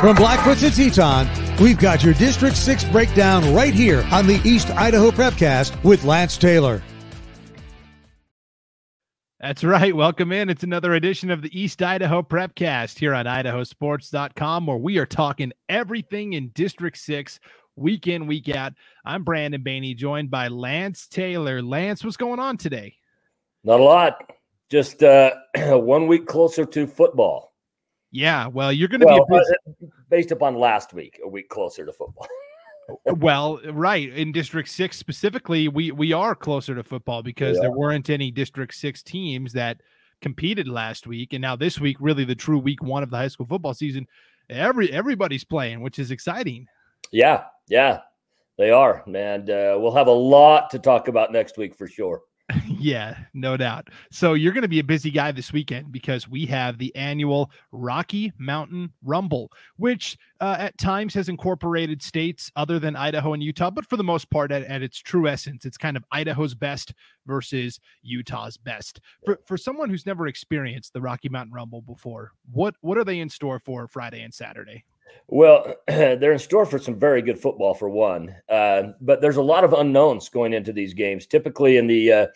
From Blackfoot to Teton, we've got your District 6 breakdown right here on the East Idaho Prepcast with Lance Taylor. That's right. Welcome in. It's another edition of the East Idaho Prepcast here on idahosports.com, where we are talking everything in District 6 week in, week out. I'm Brandon Baney, joined by Lance Taylor. Lance, what's going on today? Not a lot. Just uh, one week closer to football. Yeah, well, you're going to well, be uh, based upon last week, a week closer to football. well, right in District Six specifically, we we are closer to football because yeah. there weren't any District Six teams that competed last week, and now this week, really the true week one of the high school football season, every everybody's playing, which is exciting. Yeah, yeah, they are, and uh, we'll have a lot to talk about next week for sure. yeah, no doubt. So you're going to be a busy guy this weekend because we have the annual Rocky Mountain Rumble, which uh, at times has incorporated states other than Idaho and Utah, but for the most part, at, at, its true essence, it's kind of Idaho's best versus Utah's best. For for someone who's never experienced the Rocky Mountain Rumble before, what what are they in store for Friday and Saturday? Well, they're in store for some very good football for one, uh, but there's a lot of unknowns going into these games. Typically, in the uh,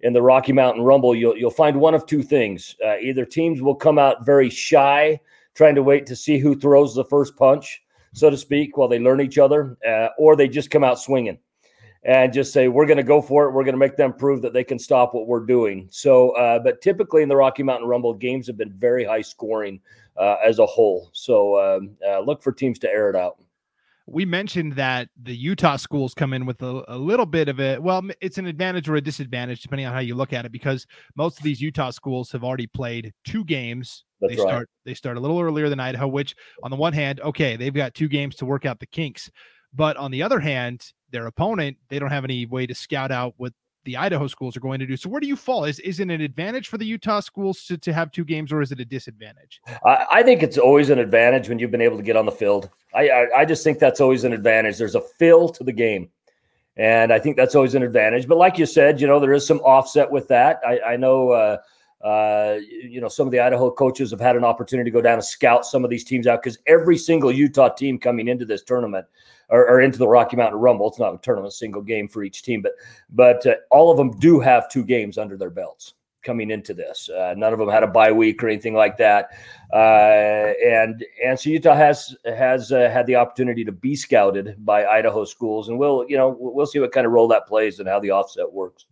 in the Rocky Mountain Rumble, you'll you'll find one of two things: uh, either teams will come out very shy, trying to wait to see who throws the first punch, so to speak, while they learn each other, uh, or they just come out swinging and just say we're going to go for it. We're going to make them prove that they can stop what we're doing. So, uh, but typically in the Rocky Mountain Rumble, games have been very high scoring uh, as a whole. So um, uh, look for teams to air it out. We mentioned that the Utah schools come in with a, a, little bit of it. Well, it's an advantage or a disadvantage depending on how you look at it, because most of these Utah schools have already played two games. That's they right. start they start a little earlier than Idaho, which on the one hand, okay, they've got two games to work out the kinks. But on the other hand, their opponent, they don't have any way to scout out what the Idaho schools are going to do. So where do you fall? Is is it an advantage for the Utah schools to, to have two games, or is it a disadvantage? I, I think it's always an advantage when you've been able to get on the field. I, I, I just think that's always an advantage. There's a fill to the game. And I think that's always an advantage. But like you said, you know, there is some offset with that. I, I know uh, uh, you know, some of the Idaho coaches have had an opportunity to go down and scout some of these teams out because every single Utah team coming into this tournament or, or, into the Rocky Mountain Rumble, it's not a tournament, single game for each team, but but uh, all of them do have two games under their belts coming into this. Uh, none of them had a bye week or anything like that, uh, and and so Utah has has uh, had the opportunity to be scouted by Idaho schools, and we'll you know we'll see what kind of role that plays and how the offset works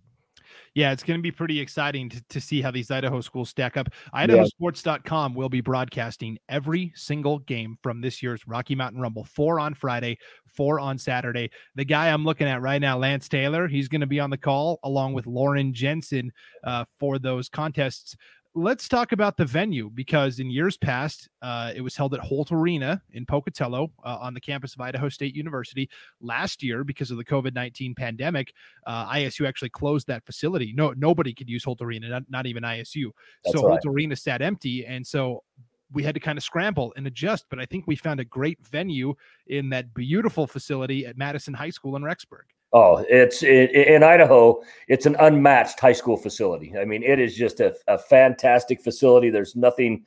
yeah, it's going to be pretty exciting to, to see how these Idaho schools stack up. IdahoSports.com will be broadcasting every single game from this year's Rocky Mountain Rumble. Four on Friday, four on Saturday. The guy I'm looking at right now, Lance Taylor, he's going to be on the call along with Lauren Jensen uh, for those contests let's talk about the venue because in years past, uh, it was held at Holt Arena in Pocatello uh, on the campus of Idaho State University. Last year, because of the COVID nineteen pandemic, uh, ISU actually closed that facility. No, nobody could use Holt Arena, not, not even ISU. That's so right. Holt Arena sat empty, and so we had to kind of scramble and adjust. But I think we found a great venue in that beautiful facility at Madison High School in Rexburg. Oh, it's it, in Idaho. It's an unmatched high school facility. I mean, it is just a, a fantastic facility. There's nothing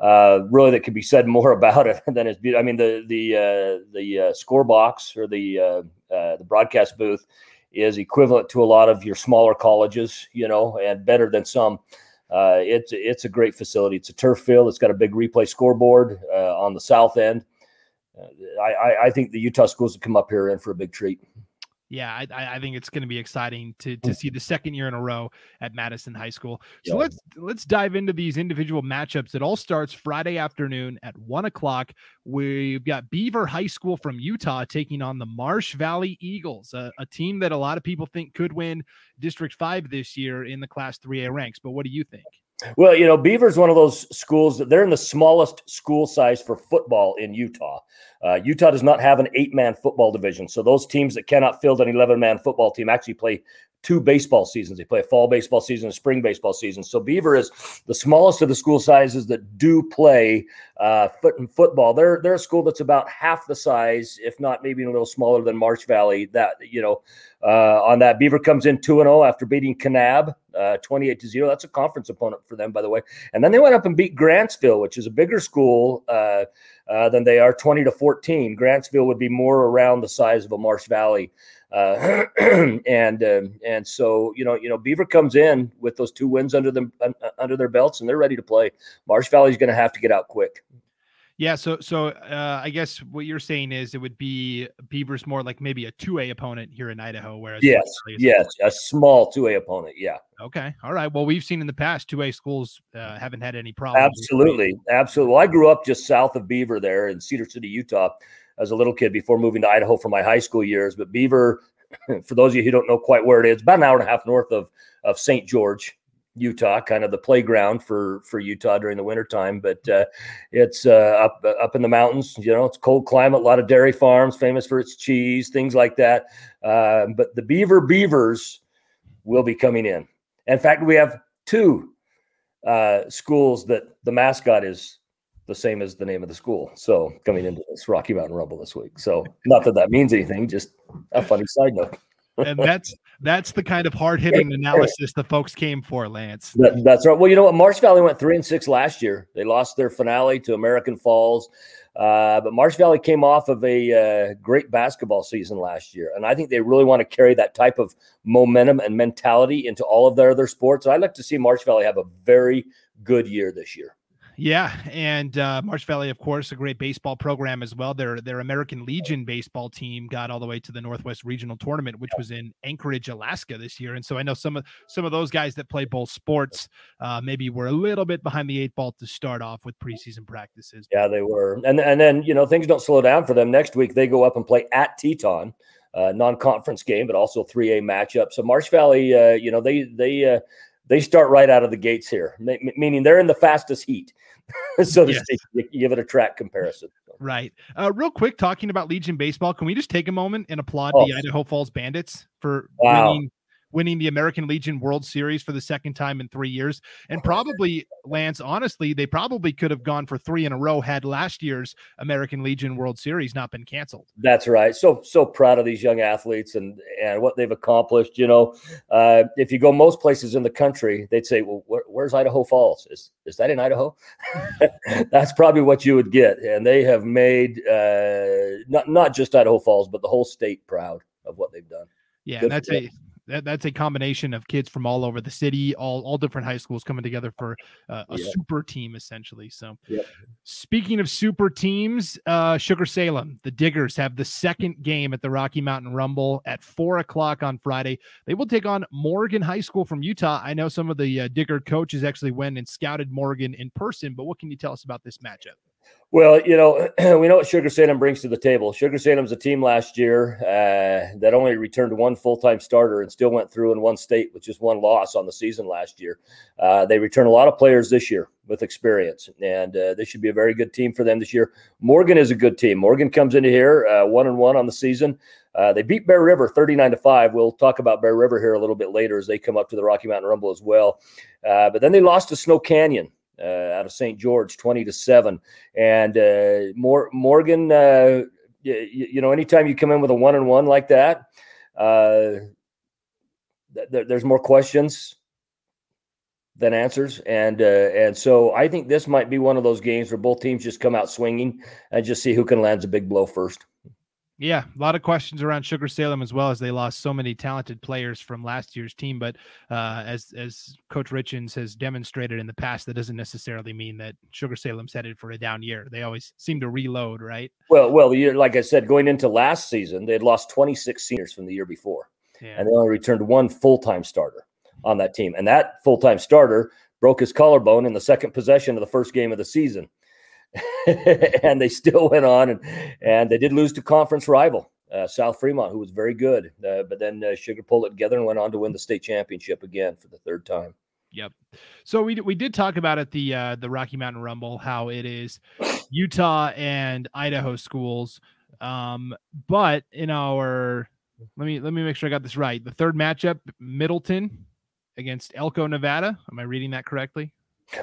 uh, really that could be said more about it than it's. I mean, the the uh, the uh, score box or the uh, uh, the broadcast booth is equivalent to a lot of your smaller colleges, you know, and better than some. Uh, it's it's a great facility. It's a turf field. It's got a big replay scoreboard on the south end. I, I think the Utah schools will come up here in for a big treat yeah, I, I think it's going to be exciting to to mm. see the second year in a row at Madison High School. So yeah. let's let's dive into these individual matchups. It all starts Friday afternoon at one o'clock. We've got Beaver High School from Utah taking on the Marsh Valley Eagles, a, a team that a lot of people think could win District Five this year in the Class 3A ranks. But what do you think? Well, you know, Beaver's one of those schools that they're in the smallest school size for football in Utah. Uh, Utah does not have an eight man football division. So those teams that cannot field an 11 man football team actually play two baseball seasons. They play a fall baseball season, a spring baseball season. So Beaver is the smallest of the school sizes that do play uh, foot and football. They're they're a school that's about half the size, if not maybe a little smaller than Marsh Valley. That you know, uh, on that Beaver comes in two and zero oh after beating Kanab uh, twenty eight to zero. That's a conference opponent for them, by the way. And then they went up and beat Grantsville, which is a bigger school. Uh, uh, than they are 20 to 14. Grantsville would be more around the size of a Marsh Valley. Uh, and uh, and so you know you know Beaver comes in with those two wins under them under their belts and they're ready to play. Marsh Valley's going to have to get out quick. Yeah, so so uh, I guess what you're saying is it would be Beavers more like maybe a two A opponent here in Idaho, whereas yes, yes, a small two A opponent. Yeah. Okay. All right. Well, we've seen in the past two A schools uh, haven't had any problems. Absolutely, absolutely. Well, I grew up just south of Beaver there in Cedar City, Utah, as a little kid before moving to Idaho for my high school years. But Beaver, for those of you who don't know quite where it is, about an hour and a half north of of St. George, Utah, kind of the playground for for Utah during the wintertime. But uh, it's uh, up up in the mountains. You know, it's cold climate. A lot of dairy farms, famous for its cheese, things like that. Uh, but the Beaver Beavers will be coming in. In fact, we have two uh, schools that the mascot is the same as the name of the school. So coming into this Rocky Mountain Rumble this week. So not that that means anything, just a funny side note and that's that's the kind of hard hitting analysis the folks came for, Lance. That, that's right. Well, you know what? Marsh Valley went three and six last year. They lost their finale to American Falls, uh, but Marsh Valley came off of a uh, great basketball season last year, and I think they really want to carry that type of momentum and mentality into all of their other sports. I'd like to see Marsh Valley have a very good year this year. Yeah, and uh, Marsh Valley, of course, a great baseball program as well. Their their American Legion baseball team got all the way to the Northwest Regional Tournament, which was in Anchorage, Alaska this year. And so I know some of some of those guys that play both sports uh, maybe were a little bit behind the eight ball to start off with preseason practices. Yeah, they were, and and then you know things don't slow down for them. Next week they go up and play at Teton. Uh, non-conference game, but also 3A matchup. So Marsh Valley, uh, you know, they they uh, they start right out of the gates here, meaning they're in the fastest heat, so to yes. give it a track comparison. Right. Uh, real quick, talking about Legion baseball, can we just take a moment and applaud oh. the Idaho Falls Bandits for wow. winning winning the American Legion World Series for the second time in three years. And probably, Lance, honestly, they probably could have gone for three in a row had last year's American Legion World Series not been canceled. That's right. So so proud of these young athletes and and what they've accomplished. You know, uh, if you go most places in the country, they'd say, "Well, where, where's Idaho Falls? Is is that in Idaho?" That's probably what you would get. And they have made uh, not not just Idaho Falls, but the whole state proud of what they've done. Yeah, Good that's a that, that's a combination of kids from all over the city, all all different high schools coming together for uh, a super team essentially. So, yep. speaking of super teams, uh, Sugar Salem, the Diggers have the second game at the Rocky Mountain Rumble at four o'clock on Friday. They will take on Morgan High School from Utah. I know some of the uh, Digger coaches actually went and scouted Morgan in person, but what can you tell us about this matchup? Well, you know, we know what Sugar Salem brings to the table. Sugar Salem's a team last year uh, that only returned one full time starter and still went through in one state with just one loss on the season last year. Uh, they return a lot of players this year with experience, and uh, this should be a very good team for them this year. Morgan is a good team. Morgan comes into here uh, one and one on the season. Uh, they beat Bear River 39 to 5. We'll talk about Bear River here a little bit later as they come up to the Rocky Mountain Rumble as well. Uh, but then they lost to Snow Canyon uh, out of St. George, 20 to 7. And uh, Morgan, uh, you, you, know, anytime you come in with a one and one like that, th- there's more questions than answers. And uh, and so I think this might be one of those games where both teams just come out swinging and just see who can land a big blow first. Yeah, a lot of questions around Sugar Salem as well as they lost so many talented players from last year's team. But uh, as as Coach Richins has demonstrated in the past, that doesn't necessarily mean that Sugar Salem's headed for a down year. They always seem to reload, right? Well, well, the year, like I said, going into last season, they had lost 26 seniors from the year before, yeah. and they only returned one full time starter on that team, and that full time starter broke his collarbone in the second possession of the first game of the season. and they still went on and and they did lose to conference rival uh, South Fremont, who was very good. Uh, but then uh, Sugar pulled it together and went on to win the state championship again for the third time. Yep. So we we did talk about at the uh, the Rocky Mountain Rumble how it is Utah and Idaho schools, um, but in our let me let me make sure I got this right. The third matchup, Middleton against Elko, Nevada. Am I reading that correctly?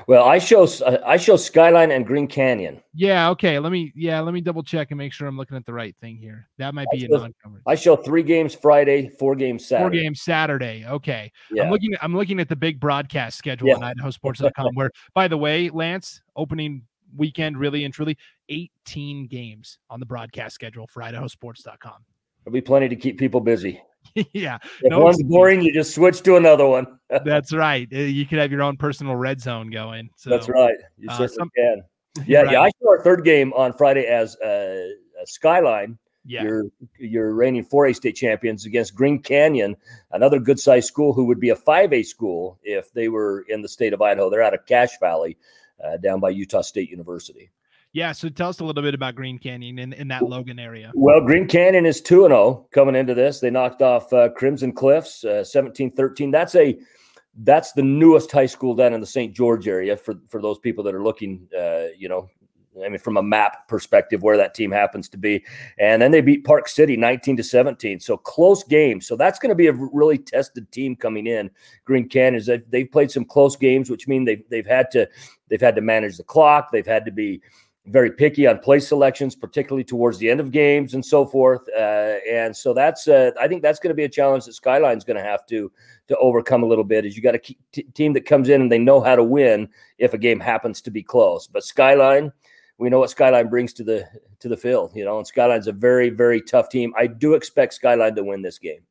Well, I show uh, I show Skyline and Green Canyon. Yeah. Okay. Let me yeah. Let me double check and make sure I'm looking at the right thing here. That might be I show, a non-coverage. I show three games Friday, four games Saturday. Four games Saturday. Okay. Yeah. I'm looking. I'm looking at the big broadcast schedule yeah. on IdahoSports.com. where, by the way, Lance, opening weekend, really and truly, 18 games on the broadcast schedule for IdahoSports.com. There'll be plenty to keep people busy. yeah. If no one's boring, you just switch to another one. That's right. Uh, you could have your own personal red zone going. So that's right. You uh, some, can. Yeah, right. yeah. I saw our third game on Friday as uh, Skyline. Yeah. Your your reigning 4A state champions against Green Canyon, another good sized school who would be a 5A school if they were in the state of Idaho. They're out of Cache Valley, uh, down by Utah State University. Yeah, so tell us a little bit about Green Canyon in, in that Logan area. Well, Green Canyon is 2 and 0 coming into this. They knocked off uh, Crimson Cliffs uh, 17-13. That's a that's the newest high school down in the St. George area for for those people that are looking uh, you know, I mean from a map perspective where that team happens to be. And then they beat Park City 19 to 17. So close game. So that's going to be a really tested team coming in. Green Canyon they've, they've played some close games which mean they they've had to they've had to manage the clock, they've had to be very picky on play selections, particularly towards the end of games and so forth. Uh, and so that's, uh, I think that's going to be a challenge that Skyline's going to have to to overcome a little bit. Is you got a t- team that comes in and they know how to win if a game happens to be close. But Skyline, we know what Skyline brings to the to the field, you know, and Skyline's a very very tough team. I do expect Skyline to win this game.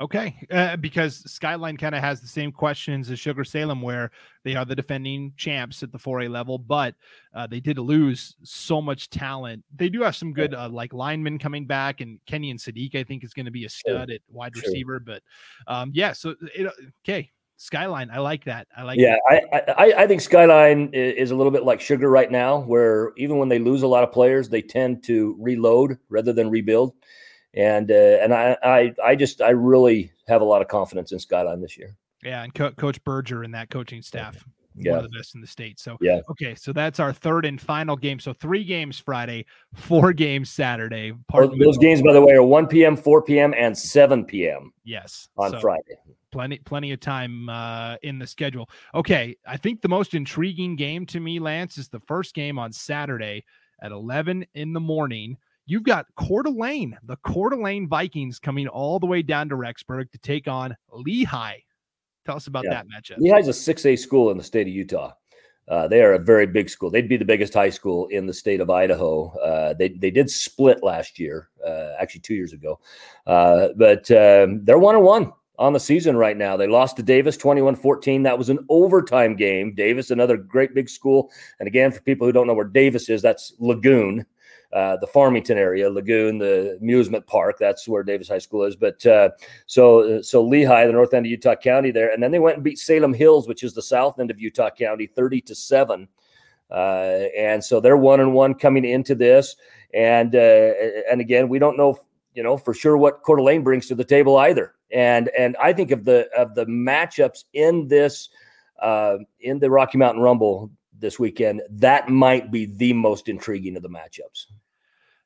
Okay, uh, because Skyline kind of has the same questions as Sugar Salem, where they are the defending champs at the 4A level, but uh, they did lose so much talent. They do have some good uh, like linemen coming back, and Kenyon Sadiq, I think, is going to be a stud at wide sure. receiver. But um, yeah, so it, okay, Skyline, I like that. I like. Yeah, I, I, I think Skyline is a little bit like Sugar right now, where even when they lose a lot of players, they tend to reload rather than rebuild and uh, and I, I I just I really have a lot of confidence in Skyline this year. Yeah, and Co- Coach Berger and that coaching staff, yeah. one of the best in the state. So yeah, okay, so that's our third and final game. So three games Friday, four games Saturday. Those, those games, by the way, are one p.m., four p.m., and seven p.m. Yes, on so Friday. Plenty, plenty of time uh, in the schedule. Okay, I think the most intriguing game to me, Lance, is the first game on Saturday at eleven in the morning. You've got Coeur d'Alene, the Coeur d'Alene Vikings coming all the way down to Rexburg to take on Lehi. Tell us about yeah. that matchup. Lehi's a 6A school in the state of Utah. Uh, they are a very big school. They'd be the biggest high school in the state of Idaho. Uh, they they did split last year, uh, actually two years ago, uh, but um, they're one and one on the season right now. They lost to Davis 21-14. That was an overtime game. Davis, another great big school, and again for people who don't know where Davis is, that's Lagoon. Uh, the Farmington area, Lagoon, the amusement park. That's where Davis High School is. But uh, so so Lehi, the north end of Utah County, there, and then they went and beat Salem Hills, which is the south end of Utah County, thirty to seven. Uh, and so they're one and one coming into this, and uh, and again, we don't know, you know, for sure what Coeur d'Alene brings to the table either. And and I think of the of the matchups in this uh, in the Rocky Mountain Rumble this weekend, that might be the most intriguing of the matchups.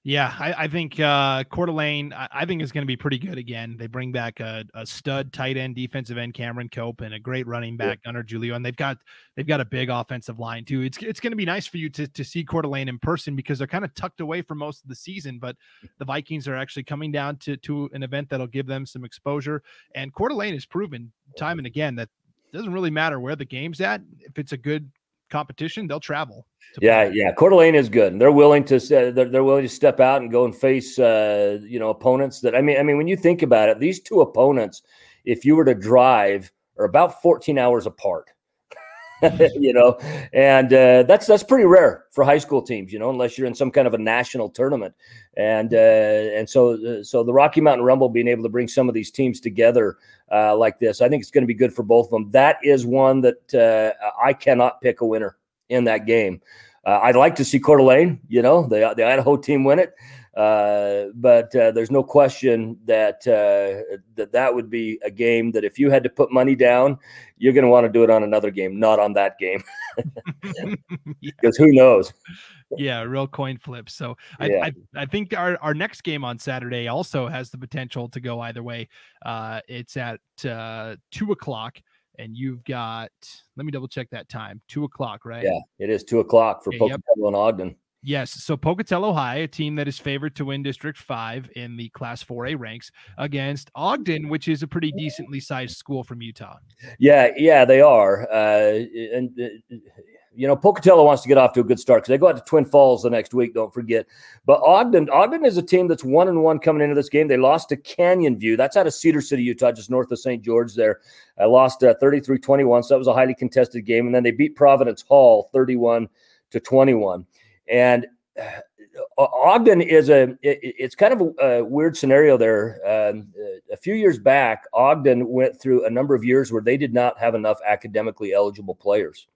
Yeah, I, I think uh, Coeur d'Alene, I, I think is going to be pretty good again. They bring back a, a, stud tight end, defensive end Cameron Cope, and a great running back yeah. Gunnar Julio, and they've got they've got a big offensive line too. It's it's going to be nice for you to to see Coeur d'Alene in person because they're kind of tucked away for most of the season, but the Vikings are actually coming down to to an event that'll give them some exposure. And Coeur d'Alene has proven time and again that it doesn't really matter where the game's at. If it's a good competition, they'll travel. Yeah, play. yeah. Coeur d'Alene is good. They're willing to uh, they're, they're willing to step out and go and face uh, you know opponents that I mean I mean when you think about it, these two opponents, if you were to drive, are about 14 hours apart. you know, and uh, that's that's pretty rare for high school teams, you know, unless you're in some kind of a national tournament. And uh, and so uh, so the Rocky Mountain Rumble being able to bring some of these teams together uh, like this, I think it's going to be good for both of them. That is one that uh, I cannot pick a winner in that game. Uh, I'd like to see Coeur d'Alene, you know, the the Idaho team win it. Uh, but uh, there's no question that uh, that that would be a game that if you had to put money down, you're going to want to do it on another game, not on that game, because who knows? yeah, real coin flip. So I, yeah. I, I think our, our next game on Saturday also has the potential to go either way. Uh, it's at uh, two o'clock, and you've got. Let me double check that time. Two o'clock, right? Yeah, it is two o'clock for okay, Pocatello yep. and Ogden. Yes. So Pocatello High, a team that is favored to win District 5 in the Class 4A ranks against Ogden, which is a pretty decently sized school from Utah. Yeah, yeah, they are. Uh, and uh, you know, Pocatello wants to get off to a good start because they go out to Twin Falls the next week. Don't forget. But Ogden, Ogden is a team that's one and one coming into this game. They lost to Canyon View. That's out of Cedar City, Utah, just north of St. George. There, I uh, lost uh, 33-21, so that was a highly contested game. And then they beat Providence Hall 31 to 21. And uh, Ogden is a it, it's kind of a, a weird scenario there. Um, a few years back, Ogden went through a number of years where they did not have enough academically eligible players.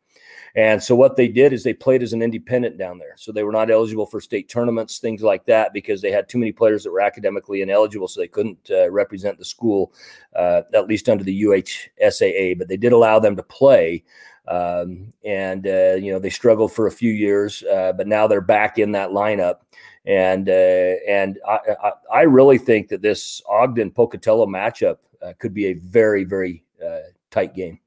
And so what they did is they played as an independent down there. So they were not eligible for state tournaments, things like that, because they had too many players that were academically ineligible. So they couldn't uh, represent the school, uh, at least under the UHSAA. But they did allow them to play. Um, and uh, you know they struggled for a few years, uh, but now they're back in that lineup. And uh, and I, I, I, really think that this Ogden Pocatello matchup uh, could be a very very uh, tight game.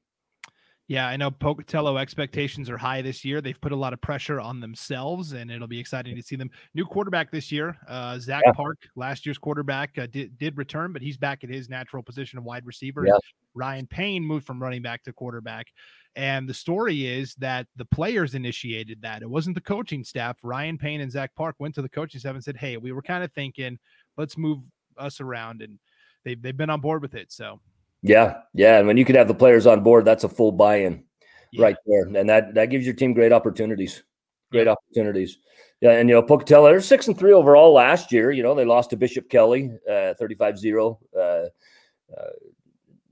Yeah, I know Pocatello expectations are high this year. They've put a lot of pressure on themselves, and it'll be exciting to see them. New quarterback this year, uh, Zach yeah. Park, last year's quarterback, uh, did, did return, but he's back at his natural position of wide receiver. Yeah. Ryan Payne moved from running back to quarterback. And the story is that the players initiated that. It wasn't the coaching staff. Ryan Payne and Zach Park went to the coaching staff and said, Hey, we were kind of thinking, let's move us around. And they've, they've been on board with it. So, yeah. Yeah. And when you could have the players on board, that's a full buy in yeah. right there. And that, that gives your team great opportunities. Great yeah. opportunities. Yeah. And, you know, Pocatello, they're six and three overall last year. You know, they lost to Bishop Kelly, uh, 35 0. Uh, uh,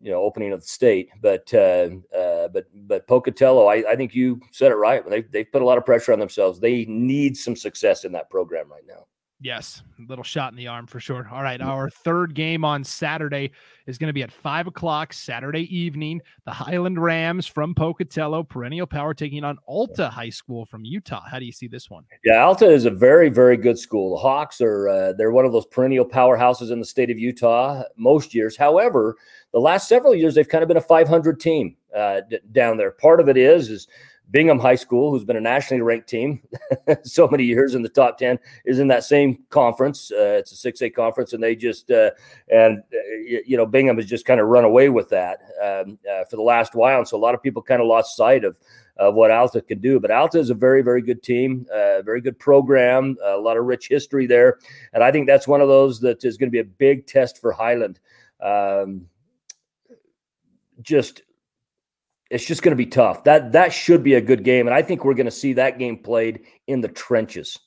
you know opening of the state. But uh, uh, but but Pocatello, I, I think you said it right. They they put a lot of pressure on themselves. They need some success in that program right now. Yes, a little shot in the arm for sure. All right, our third game on Saturday is going to be at five o'clock Saturday evening. The Highland Rams from Pocatello, perennial power, taking on Alta High School from Utah. How do you see this one? Yeah, Alta is a very, very good school. The Hawks are uh, they're one of those perennial powerhouses in the state of Utah most years. However, the last several years they've kind of been a 500 team uh, d- down there. Part of it is is Bingham High School, who's been a nationally ranked team so many years in the top 10, is in that same conference. Uh, it's a 6A conference, and they just, uh, and, uh, you know, Bingham has just kind of run away with that um, uh, for the last while. And so a lot of people kind of lost sight of, of what Alta can do. But Alta is a very, very good team, uh, very good program, a lot of rich history there. And I think that's one of those that is going to be a big test for Highland. Um, just it's just going to be tough. That that should be a good game, and I think we're going to see that game played in the trenches.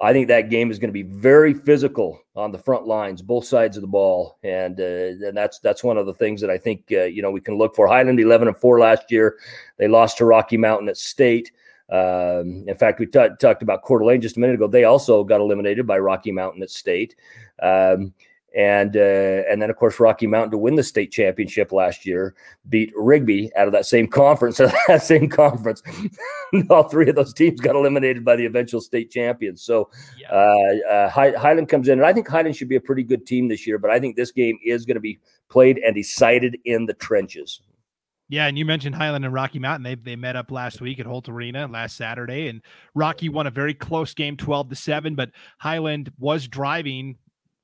I think that game is going to be very physical on the front lines, both sides of the ball, and uh, and that's that's one of the things that I think uh, you know we can look for. Highland eleven and four last year, they lost to Rocky Mountain at state. Um, in fact, we t- talked about Coeur d'Alene just a minute ago. They also got eliminated by Rocky Mountain at state. Um, and uh, and then of course Rocky Mountain to win the state championship last year beat Rigby out of that same conference. So that same conference, all three of those teams got eliminated by the eventual state champions. So yeah. uh, uh, Highland comes in, and I think Highland should be a pretty good team this year. But I think this game is going to be played and decided in the trenches. Yeah, and you mentioned Highland and Rocky Mountain. They they met up last week at Holt Arena last Saturday, and Rocky won a very close game, twelve to seven. But Highland was driving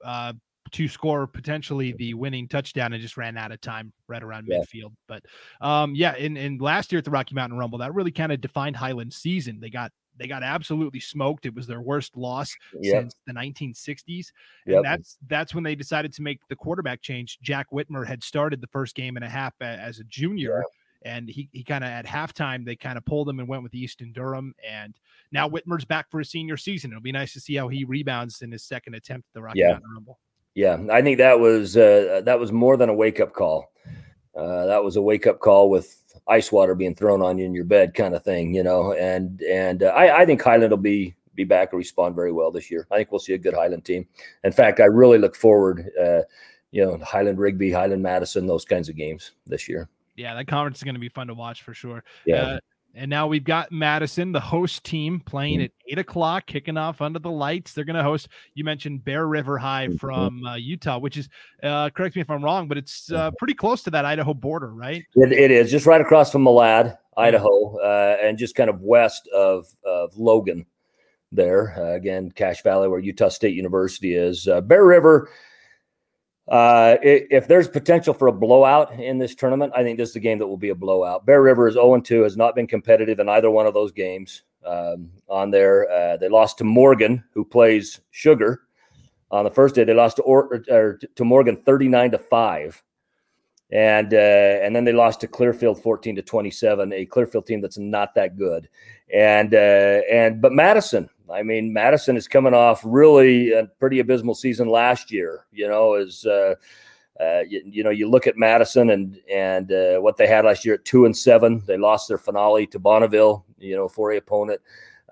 uh, to score potentially the winning touchdown and just ran out of time right around yeah. midfield. But um, yeah, in, in last year at the Rocky Mountain Rumble, that really kind of defined Highland season. They got they got absolutely smoked. It was their worst loss yep. since the 1960s, and yep. that's that's when they decided to make the quarterback change. Jack Whitmer had started the first game and a half as a junior. And he, he kind of at halftime, they kind of pulled him and went with Easton Durham. And now Whitmer's back for his senior season. It'll be nice to see how he rebounds in his second attempt at the Rocky yeah. Mountain Rumble. Yeah, I think that was uh, that was more than a wake up call. Uh, that was a wake up call with ice water being thrown on you in your bed, kind of thing, you know. And and uh, I, I think Highland will be be back and respond very well this year. I think we'll see a good Highland team. In fact, I really look forward, uh, you know, Highland Rigby, Highland Madison, those kinds of games this year. Yeah, that conference is going to be fun to watch for sure. Yeah. Uh, and now we've got Madison, the host team, playing mm-hmm. at eight o'clock, kicking off under the lights. They're going to host. You mentioned Bear River High mm-hmm. from uh, Utah, which is, uh, correct me if I'm wrong, but it's uh, mm-hmm. pretty close to that Idaho border, right? it, it is just right across from Malad, Idaho, uh, and just kind of west of of Logan. There uh, again, Cache Valley, where Utah State University is. Uh, Bear River uh, if there's potential for a blowout in this tournament, I think this is a game that will be a blowout. Bear River is 0 2, has not been competitive in either one of those games. Um, on there, uh, they lost to Morgan, who plays Sugar. On the first day, they lost to, or, or to Morgan 39 to 5. And uh, and then they lost to Clearfield 14 to 27, a Clearfield team that's not that good. And uh, and but Madison, I mean, Madison is coming off really a pretty abysmal season last year. You know, is uh, uh, you, you, know you look at Madison and and uh, what they had last year at two and seven. They lost their finale to Bonneville. You know, for a opponent.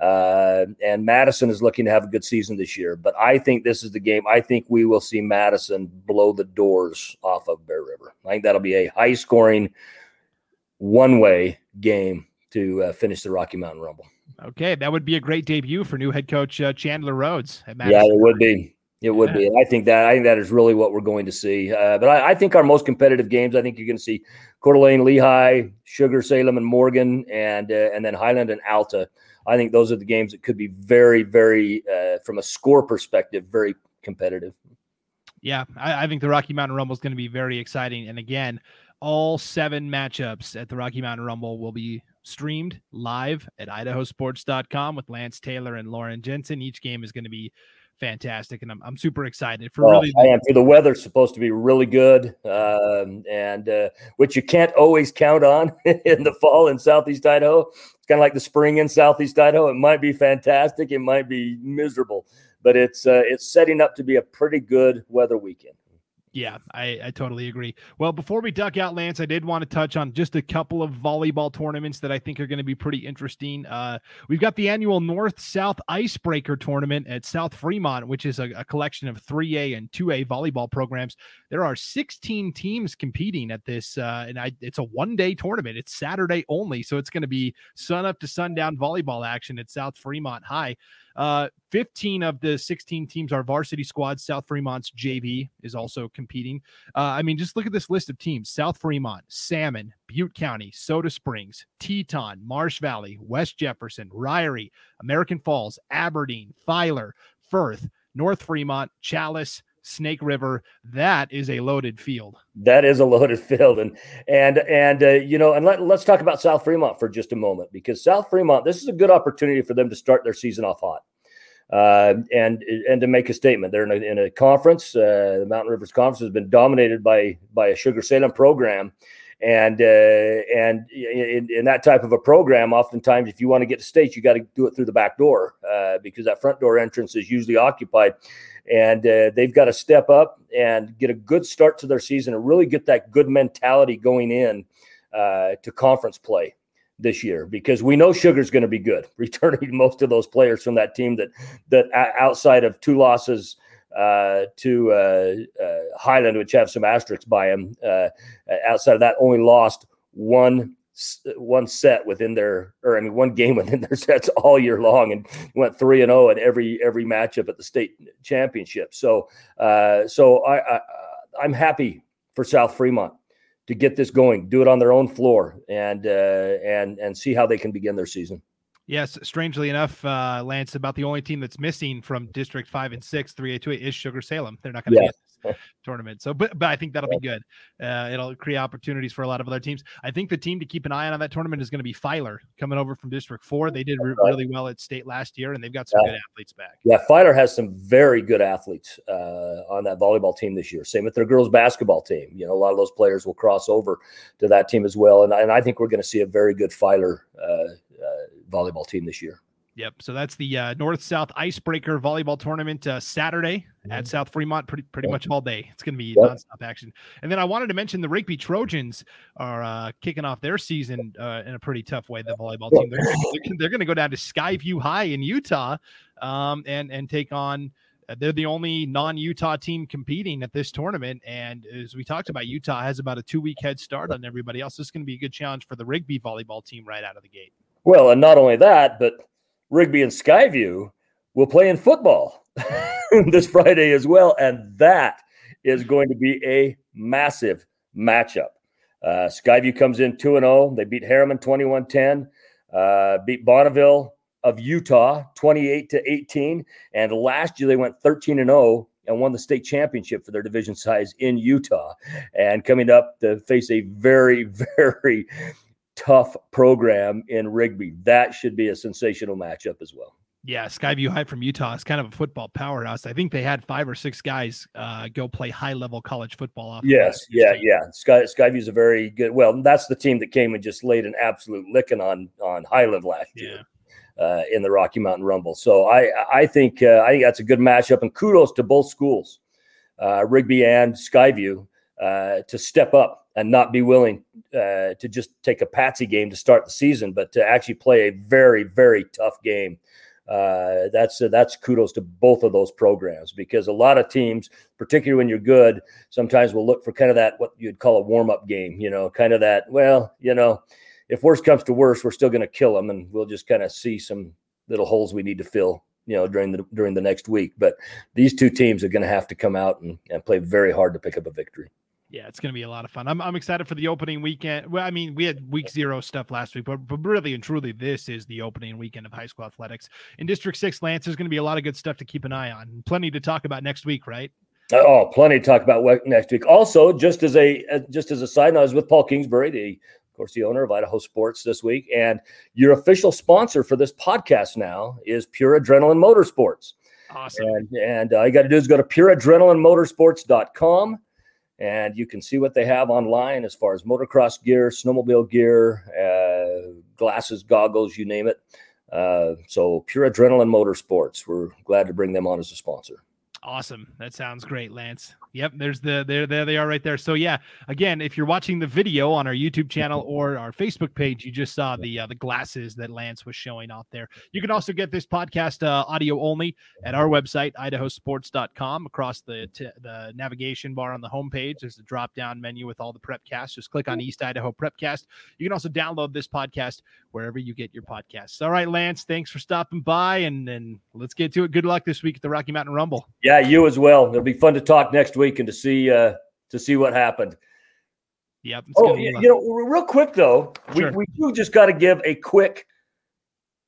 Uh, and Madison is looking to have a good season this year. But I think this is the game. I think we will see Madison blow the doors off of Bear River. I think that'll be a high scoring, one way game to uh, finish the Rocky Mountain Rumble. Okay, that would be a great debut for new head coach uh, Chandler Rhodes. yeah, it would be. It would yeah. be. I think that I think that is really what we're going to see. Uh, but I, I, think our most competitive games. I think you're going to see Coeur d'Alene, Lehi, Sugar, Salem, and Morgan, and uh, and then Highland and Alta. I think those are the games that could be very, very, uh, from a score perspective, very competitive. Yeah, I, I think the Rocky Mountain Rumble is going to be very exciting. And again, all seven matchups at the Rocky Mountain Rumble will be streamed live at idahosports.com with Lance Taylor and Lauren Jensen. Each game is going to be fantastic, and I'm, I'm super excited for oh, really. I am. The weather's supposed to be really good, um, and uh, which you can't always count on in the fall in Southeast Idaho. It's kind of like the spring in Southeast Idaho. It might be fantastic, it might be miserable, but it's uh, it's setting up to be a pretty good weather weekend. Yeah, I, I totally agree. Well, before we duck out, Lance, I did want to touch on just a couple of volleyball tournaments that I think are going to be pretty interesting. Uh, we've got the annual North South Icebreaker tournament at South Fremont, which is a, a collection of 3A and 2A volleyball programs. There are 16 teams competing at this, uh, and I, it's a one day tournament. It's Saturday only, so it's going to be sun up to sundown volleyball action at South Fremont High. Uh, 15 of the 16 teams are varsity squads. South Fremont's JV is also competing. Uh, I mean, just look at this list of teams South Fremont, Salmon, Butte County, Soda Springs, Teton, Marsh Valley, West Jefferson, Ririe, American Falls, Aberdeen, Filer, Firth, North Fremont, Challis, Snake River. That is a loaded field. That is a loaded field, and and and uh, you know, and let, let's talk about South Fremont for just a moment because South Fremont, this is a good opportunity for them to start their season off hot. Uh, and and to make a statement. They're in a, in a conference. Uh, the Mountain Rivers Conference has been dominated by by a Sugar Salem program, and uh, and in, in, that type of a program, oftentimes if you want to get to state, you got to do it through the back door uh, because that front door entrance is usually occupied and uh, they've got to step up and get a good start to their season and really get that good mentality going in uh, to conference play this year. Because we know Sugar's going to be good, returning most of those players from that team that that outside of two losses uh, to uh, uh, Highland, which have some asterisks by them, uh, outside of that, only lost one one set within their or I mean one game within their sets all year long and went three and zero oh at every every matchup at the state championship. So uh, so I, I I'm happy for South Fremont to get this going, do it on their own floor, and uh, and and see how they can begin their season. Yes, strangely enough, uh, Lance, about the only team that's missing from District Five and Six, three A two is Sugar Salem. They're not going to yeah. be tournament. So, but but I think that'll be good. Uh, it'll create opportunities for a lot of other teams. I think the team to keep an eye on on that tournament is going to be Filer coming over from District Four. They did re- really well at state last year, and they've got some yeah. good athletes back. Yeah, Filer has some very good athletes uh, on that volleyball team this year. Same with their girls basketball team. You know, a lot of those players will cross over to that team as well, and and I think we're going to see a very good Filer uh, uh volleyball team this year. Yep. So that's the uh, North South Icebreaker Volleyball Tournament uh, Saturday Mm-hmm. at South Fremont, pretty pretty much all day. It's going to be Yep. nonstop action. And then I wanted to mention the Rigby Trojans are uh, kicking off their season uh, in a pretty tough way. The volleyball team they're, they're, going to go down to Skyview High in Utah um, and and take on. uh, They're the only non-Utah team competing at this tournament, and as we talked about, Utah has about a two-week head start on everybody else. This is going to be a good challenge for the Rigby volleyball team right out of the gate. Well, and not only that, but Rigby and Skyview will play in football this Friday as well. And that is going to be a massive matchup. Uh, Skyview comes in 2 0. They beat Herriman 21 10, uh, beat Bonneville of Utah 28 to 18. And last year they went 13 and 0 and won the state championship for their division size in Utah. And coming up to face a very, very tough program in Rigby. That should be a sensational matchup as well. Yeah, Skyview High from Utah is kind of a football powerhouse. I think they had five or six guys uh, go play high level college football. Off Yes, yeah, yeah. Sky Skyview's a very good. Well, that's the team that came and just laid an absolute licking on on Highland last year uh, in the Rocky Mountain Rumble. So I I think uh, I think that's a good matchup, and kudos to both schools, uh, Rigby and Skyview, uh, to step up and not be willing uh, to just take a patsy game to start the season, but to actually play a very very tough game. Uh, that's uh, that's kudos to both of those programs because a lot of teams, particularly when you're good, sometimes will look for kind of that what you'd call a warm up game. You know, kind of that. Well, you know, if worst comes to worst, we're still going to kill them, and we'll just kind of see some little holes we need to fill. You know, during the during the next week. But these two teams are going to have to come out and, and play very hard to pick up a victory. Yeah, it's going to be a lot of fun. I'm, I'm excited for the opening weekend. Well, I mean, we had week zero stuff last week, but, but really and truly, this is the opening weekend of high school athletics. In District 6, Lance, there's going to be a lot of good stuff to keep an eye on. Plenty to talk about next week, right? Oh, plenty to talk about next week. Also, just as a uh, just as a side note, I was with Paul Kingsbury, the of course the owner of Idaho Sports this week, and your official sponsor for this podcast now is Pure Adrenaline Motorsports. Awesome. And and all you got to do is go to pureadrenalinemotorsports.com and you can see what they have online as far as motocross gear, snowmobile gear, uh, glasses, goggles, you name it. Uh, so Pure Adrenaline Motorsports, we're glad to bring them on as a sponsor. Awesome. That sounds great, Lance. Yep, there's the there there they are right there. So yeah, again, if you're watching the video on our YouTube channel or our Facebook page, you just saw the uh, the glasses that Lance was showing off there. You can also get this podcast uh, audio only at our website idahosports.com. Across the t- the navigation bar on the homepage, there's a drop down menu with all the prep casts. Just click on East Idaho Prepcast. You can also download this podcast wherever you get your podcasts. All right, Lance, thanks for stopping by, and and let's get to it. Good luck this week at the Rocky Mountain Rumble. Yeah, you as well. It'll be fun to talk next week and to see uh, to see what happened. Yep. it's Oh, you fun. know, real quick though, Sure. we, we do just got to give a quick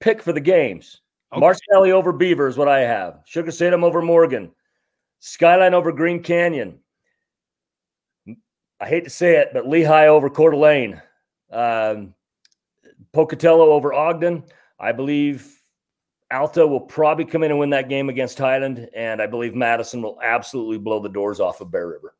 pick for the games. Okay. Marsh Valley over Beaver is what I have. Sugar Salem over Morgan. Skyline over Green Canyon. I hate to say it, but Lehi over Coeur d'Alene. Um, Pocatello over Ogden. I believe Alta will probably come in and win that game against Highland, and I believe Madison will absolutely blow the doors off of Bear River.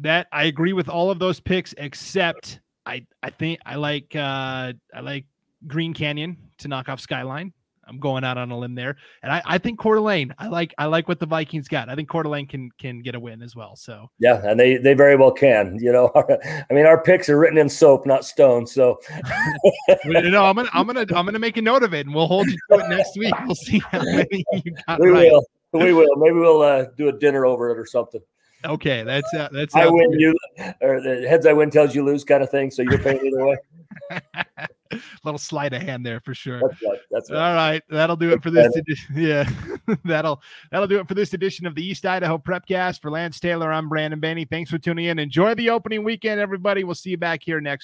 that I agree with all of those picks except I I think I like uh I like Green Canyon to knock off Skyline. I'm going out on a limb there. And I, I think Coeur d'Alene. I like I like what the Vikings got. I think Coeur d'Alene can can get a win as well. So Yeah, and they they very well can. You know, I mean, our picks are written in soap, not stone. So no, I'm gonna I'm gonna I'm gonna make a note of it and we'll hold you to it next week. We'll see how many you got we right. will. We will. Maybe we'll uh, do a dinner over it or something. Okay, that's uh, that's I win, you, or the heads I win tells you lose kind of thing. So you're paying either way. little sleight of hand there for sure. That's right. That's right. All right, that'll do it for this edition. Yeah, that'll that'll do it for this edition of the East Idaho Prepcast. For Lance Taylor, I'm Brandon Baney. Thanks for tuning in. Enjoy the opening weekend, everybody. We'll see you back here next.